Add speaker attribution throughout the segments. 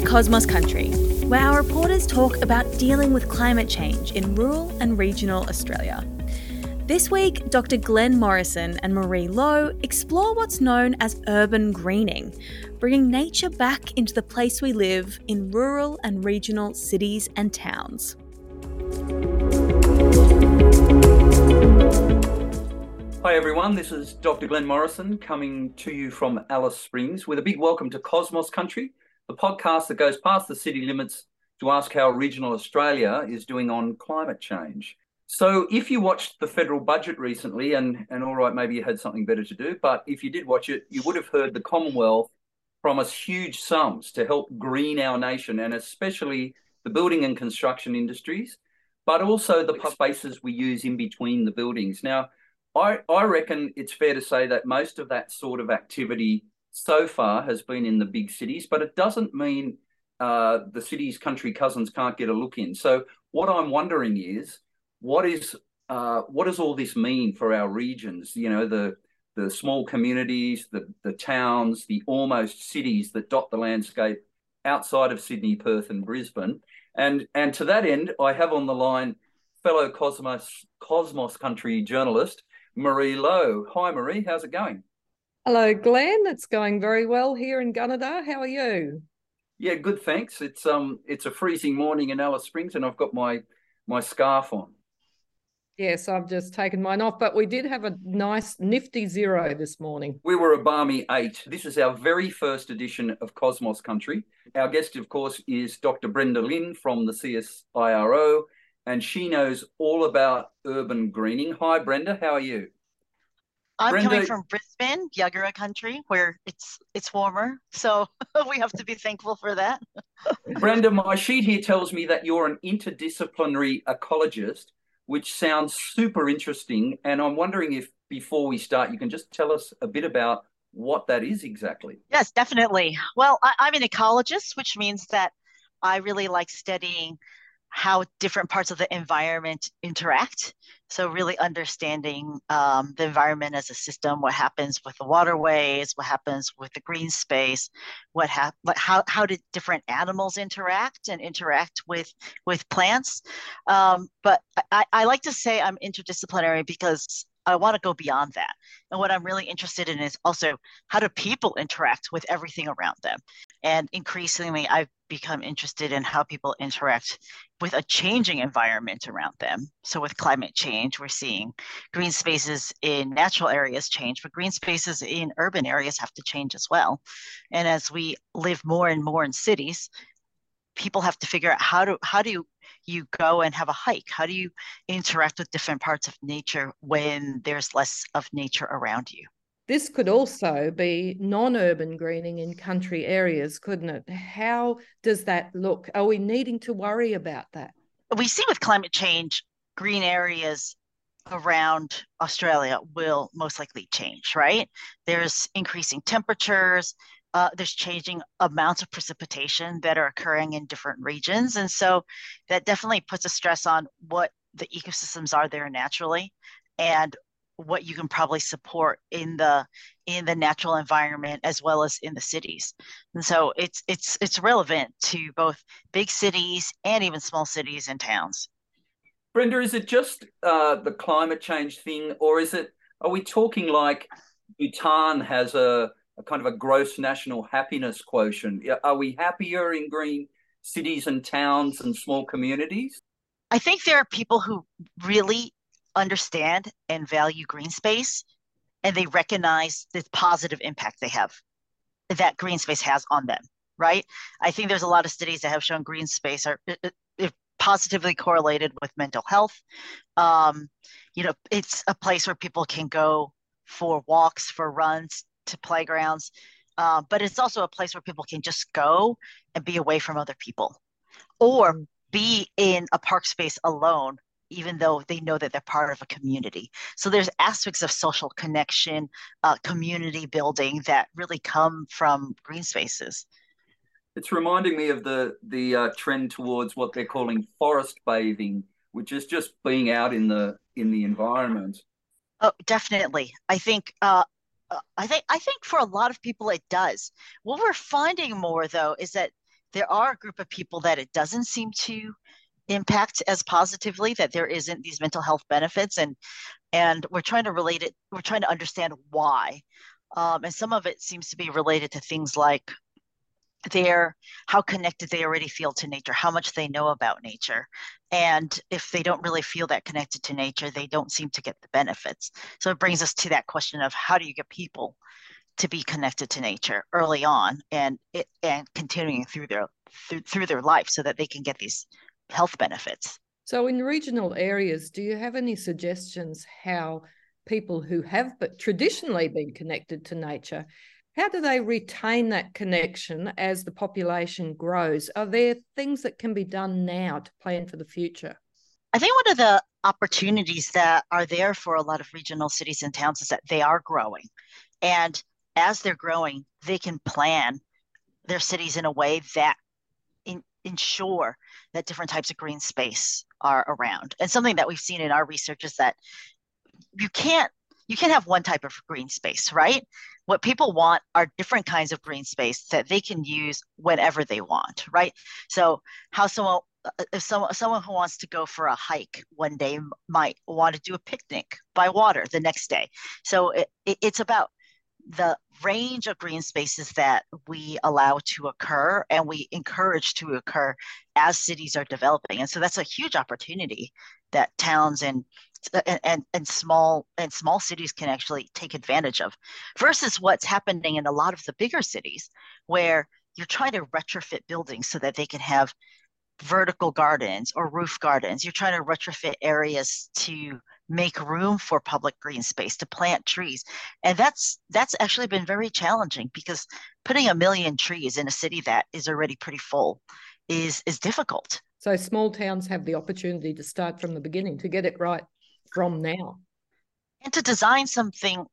Speaker 1: to Cosmos Country, where our reporters talk about dealing with climate change in rural and regional Australia. This week, Dr. Glenn Morrison and Marie Low explore what's known as urban greening, bringing nature back into the place we live in rural and regional cities and towns.
Speaker 2: Hi everyone, this is Dr. Glenn Morrison coming to you from Alice Springs with a big welcome to Cosmos Country, the podcast that goes past the city limits to ask how regional Australia is doing on climate change. So, if you watched the federal budget recently, and, and all right, maybe you had something better to do, but if you did watch it, you would have heard the Commonwealth promise huge sums to help green our nation and especially the building and construction industries, but also the spaces we use in between the buildings. Now, I, I reckon it's fair to say that most of that sort of activity so far has been in the big cities, but it doesn't mean uh, the city's country cousins can't get a look in. So, what I'm wondering is, what is uh, what does all this mean for our regions? You know, the the small communities, the the towns, the almost cities that dot the landscape outside of Sydney, Perth, and Brisbane. And and to that end, I have on the line fellow Cosmos Cosmos Country journalist Marie Low. Hi, Marie. How's it going?
Speaker 3: Hello, Glenn. It's going very well here in Gunnedah. How are you?
Speaker 2: Yeah, good. Thanks. It's um, it's a freezing morning in Alice Springs, and I've got my my scarf on.
Speaker 3: Yes, I've just taken mine off, but we did have a nice nifty zero this morning.
Speaker 2: We were a balmy eight. This is our very first edition of Cosmos Country. Our guest, of course, is Dr. Brenda Lin from the CSIRO, and she knows all about urban greening. Hi, Brenda. How are you?
Speaker 4: I'm Brenda, coming from Brisbane, Yagara country, where it's it's warmer. So we have to be thankful for that.
Speaker 2: Brenda, my sheet here tells me that you're an interdisciplinary ecologist, which sounds super interesting. And I'm wondering if before we start, you can just tell us a bit about what that is exactly.
Speaker 4: Yes, definitely. Well, I, I'm an ecologist, which means that I really like studying how different parts of the environment interact. So, really understanding um, the environment as a system, what happens with the waterways, what happens with the green space, what hap- how how did different animals interact and interact with with plants. Um, but I, I like to say I'm interdisciplinary because I want to go beyond that. And what I'm really interested in is also how do people interact with everything around them? And increasingly, I've become interested in how people interact with a changing environment around them. So, with climate change, we're seeing green spaces in natural areas change, but green spaces in urban areas have to change as well. And as we live more and more in cities, people have to figure out how to how do you you go and have a hike? How do you interact with different parts of nature when there's less of nature around you?
Speaker 3: This could also be non urban greening in country areas, couldn't it? How does that look? Are we needing to worry about that?
Speaker 4: We see with climate change, green areas around Australia will most likely change, right? There's increasing temperatures, uh, there's changing amounts of precipitation that are occurring in different regions. And so that definitely puts a stress on what the ecosystems are there naturally and what you can probably support in the in the natural environment as well as in the cities and so it's it's it's relevant to both big cities and even small cities and towns
Speaker 2: brenda is it just uh, the climate change thing or is it are we talking like bhutan has a a kind of a gross national happiness quotient. Are we happier in green cities and towns and small communities?
Speaker 4: I think there are people who really understand and value green space and they recognize the positive impact they have that green space has on them right i think there's a lot of studies that have shown green space are positively correlated with mental health um, you know it's a place where people can go for walks for runs to playgrounds, uh, but it's also a place where people can just go and be away from other people or mm-hmm. be in a park space alone even though they know that they're part of a community. So there's aspects of social connection, uh, community building that really come from green spaces.
Speaker 2: It's reminding me of the the uh, trend towards what they're calling forest bathing, which is just being out in the in the environment.
Speaker 4: Oh, definitely. I think uh, I think I think for a lot of people it does. What we're finding more though is that there are a group of people that it doesn't seem to impact as positively that there isn't these mental health benefits and and we're trying to relate it we're trying to understand why. Um, and some of it seems to be related to things like their how connected they already feel to nature how much they know about nature. And if they don't really feel that connected to nature they don't seem to get the benefits. So it brings us to that question of how do you get people to be connected to nature early on and it and continuing through their through, through their life so that they can get these health benefits
Speaker 3: so in regional areas do you have any suggestions how people who have but traditionally been connected to nature how do they retain that connection as the population grows? Are there things that can be done now to plan for the future?
Speaker 4: I think one of the opportunities that are there for a lot of regional cities and towns is that they are growing. And as they're growing, they can plan their cities in a way that in, ensure that different types of green space are around. And something that we've seen in our research is that you can't you can't have one type of green space, right? What people want are different kinds of green space that they can use whenever they want, right? So how someone uh, if someone someone who wants to go for a hike one day might want to do a picnic by water the next day. So it, it, it's about the range of green spaces that we allow to occur and we encourage to occur as cities are developing. And so that's a huge opportunity that towns and and, and small and small cities can actually take advantage of versus what's happening in a lot of the bigger cities where you're trying to retrofit buildings so that they can have vertical gardens or roof gardens you're trying to retrofit areas to make room for public green space to plant trees and that's that's actually been very challenging because putting a million trees in a city that is already pretty full is is difficult
Speaker 3: so small towns have the opportunity to start from the beginning to get it right from now.
Speaker 4: And to design something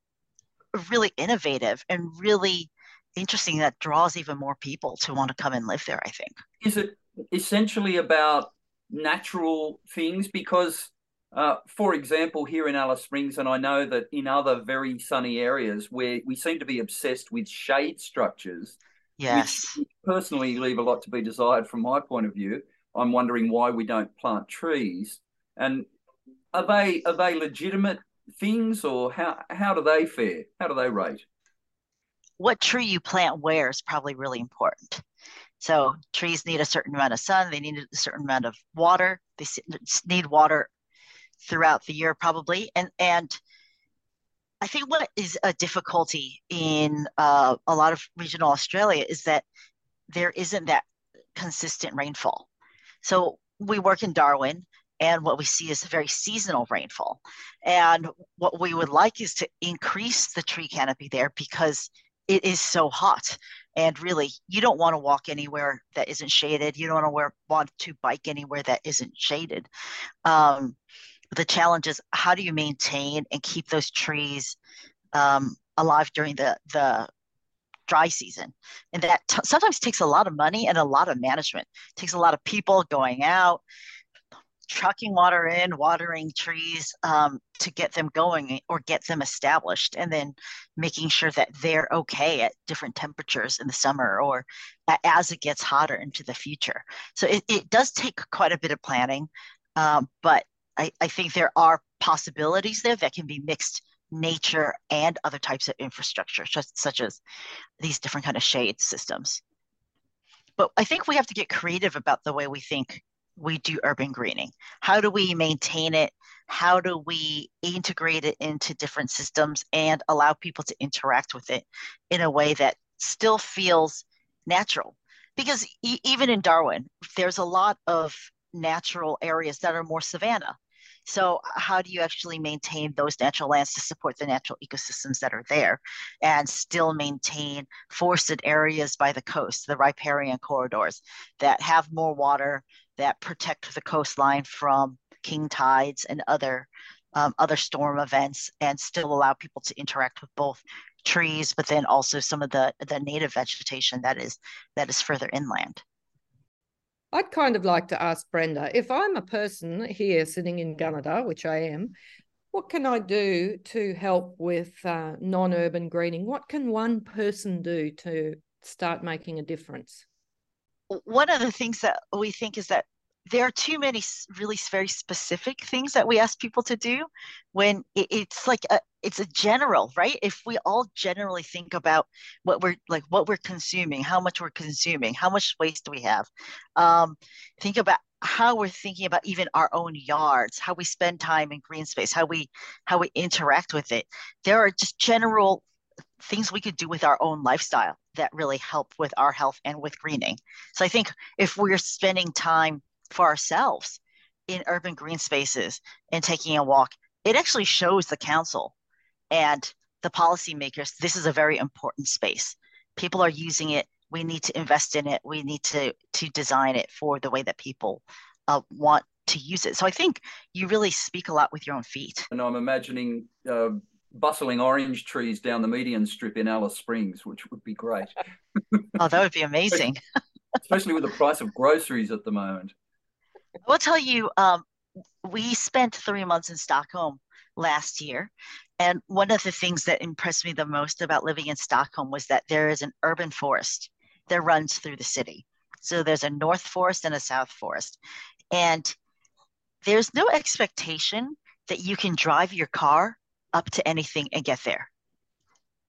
Speaker 4: really innovative and really interesting that draws even more people to want to come and live there, I think.
Speaker 2: Is it essentially about natural things? Because, uh, for example, here in Alice Springs, and I know that in other very sunny areas where we seem to be obsessed with shade structures,
Speaker 4: yes,
Speaker 2: which personally leave a lot to be desired from my point of view. I'm wondering why we don't plant trees. And are they are they legitimate things or how how do they fare? How do they rate?
Speaker 4: What tree you plant where is probably really important. So trees need a certain amount of sun, they need a certain amount of water. They need water throughout the year probably and and I think what is a difficulty in uh, a lot of regional Australia is that there isn't that consistent rainfall. So we work in Darwin, and what we see is very seasonal rainfall. And what we would like is to increase the tree canopy there because it is so hot. And really, you don't want to walk anywhere that isn't shaded. You don't want to wear, want to bike anywhere that isn't shaded. Um, the challenge is how do you maintain and keep those trees um, alive during the the dry season and that t- sometimes takes a lot of money and a lot of management it takes a lot of people going out trucking water in, watering trees um, to get them going or get them established, and then making sure that they're okay at different temperatures in the summer or as it gets hotter into the future. So it, it does take quite a bit of planning, um, but I, I think there are possibilities there that can be mixed nature and other types of infrastructure, just, such as these different kind of shade systems. But I think we have to get creative about the way we think we do urban greening? How do we maintain it? How do we integrate it into different systems and allow people to interact with it in a way that still feels natural? Because e- even in Darwin, there's a lot of natural areas that are more savanna. So, how do you actually maintain those natural lands to support the natural ecosystems that are there and still maintain forested areas by the coast, the riparian corridors that have more water, that protect the coastline from king tides and other um, other storm events and still allow people to interact with both trees but then also some of the the native vegetation that is that is further inland
Speaker 3: I'd kind of like to ask Brenda if I'm a person here sitting in Gunnedah, which I am, what can I do to help with uh, non urban greening? What can one person do to start making a difference?
Speaker 4: one of the things that we think is that there are too many really very specific things that we ask people to do when it's like a, it's a general right? If we all generally think about what we're like what we're consuming how much we're consuming how much waste do we have um, think about how we're thinking about even our own yards how we spend time in green space how we how we interact with it. There are just general things we could do with our own lifestyle that really help with our health and with greening. So i think if we're spending time for ourselves in urban green spaces and taking a walk, it actually shows the council and the policymakers this is a very important space. People are using it. We need to invest in it. We need to to design it for the way that people uh, want to use it. So I think you really speak a lot with your own feet.
Speaker 2: And I'm imagining uh, bustling orange trees down the median strip in Alice Springs, which would be great.
Speaker 4: oh, that would be amazing.
Speaker 2: Especially with the price of groceries at the moment.
Speaker 4: I will tell you, um, we spent three months in Stockholm last year. And one of the things that impressed me the most about living in Stockholm was that there is an urban forest that runs through the city. So there's a north forest and a south forest. And there's no expectation that you can drive your car up to anything and get there.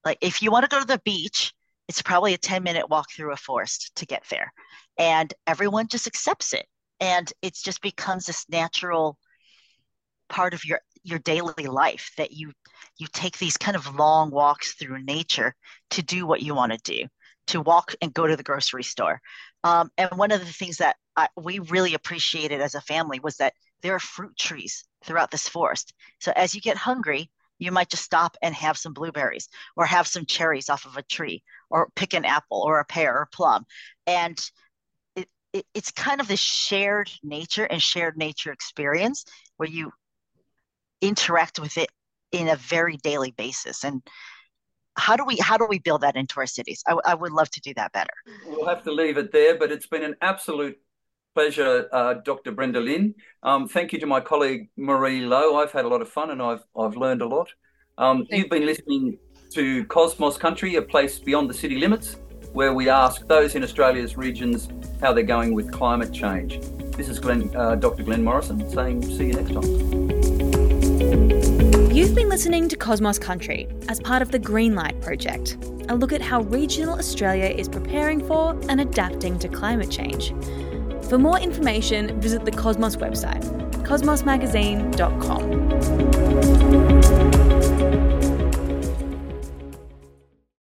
Speaker 4: Like if you want to go to the beach, it's probably a 10 minute walk through a forest to get there. And everyone just accepts it and it just becomes this natural part of your your daily life that you you take these kind of long walks through nature to do what you want to do to walk and go to the grocery store. Um, and one of the things that I, we really appreciated as a family was that there are fruit trees throughout this forest. So as you get hungry you might just stop and have some blueberries or have some cherries off of a tree or pick an apple or a pear or plum. And it, it's kind of this shared nature and shared nature experience where you interact with it in a very daily basis. And how do we how do we build that into our cities? I, I would love to do that better.
Speaker 2: We'll have to leave it there but it's been an absolute pleasure uh, dr brenda lin. Um, thank you to my colleague marie low. I've had a lot of fun and i've i've learned a lot. Um, you've been listening to cosmos country a place beyond the city limits where we ask those in australia's regions how they're going with climate change. This is Glenn, uh, Dr. Glenn Morrison saying, see you next time.
Speaker 1: You've been listening to Cosmos Country as part of the Greenlight Project, a look at how regional Australia is preparing for and adapting to climate change. For more information, visit the Cosmos website, cosmosmagazine.com.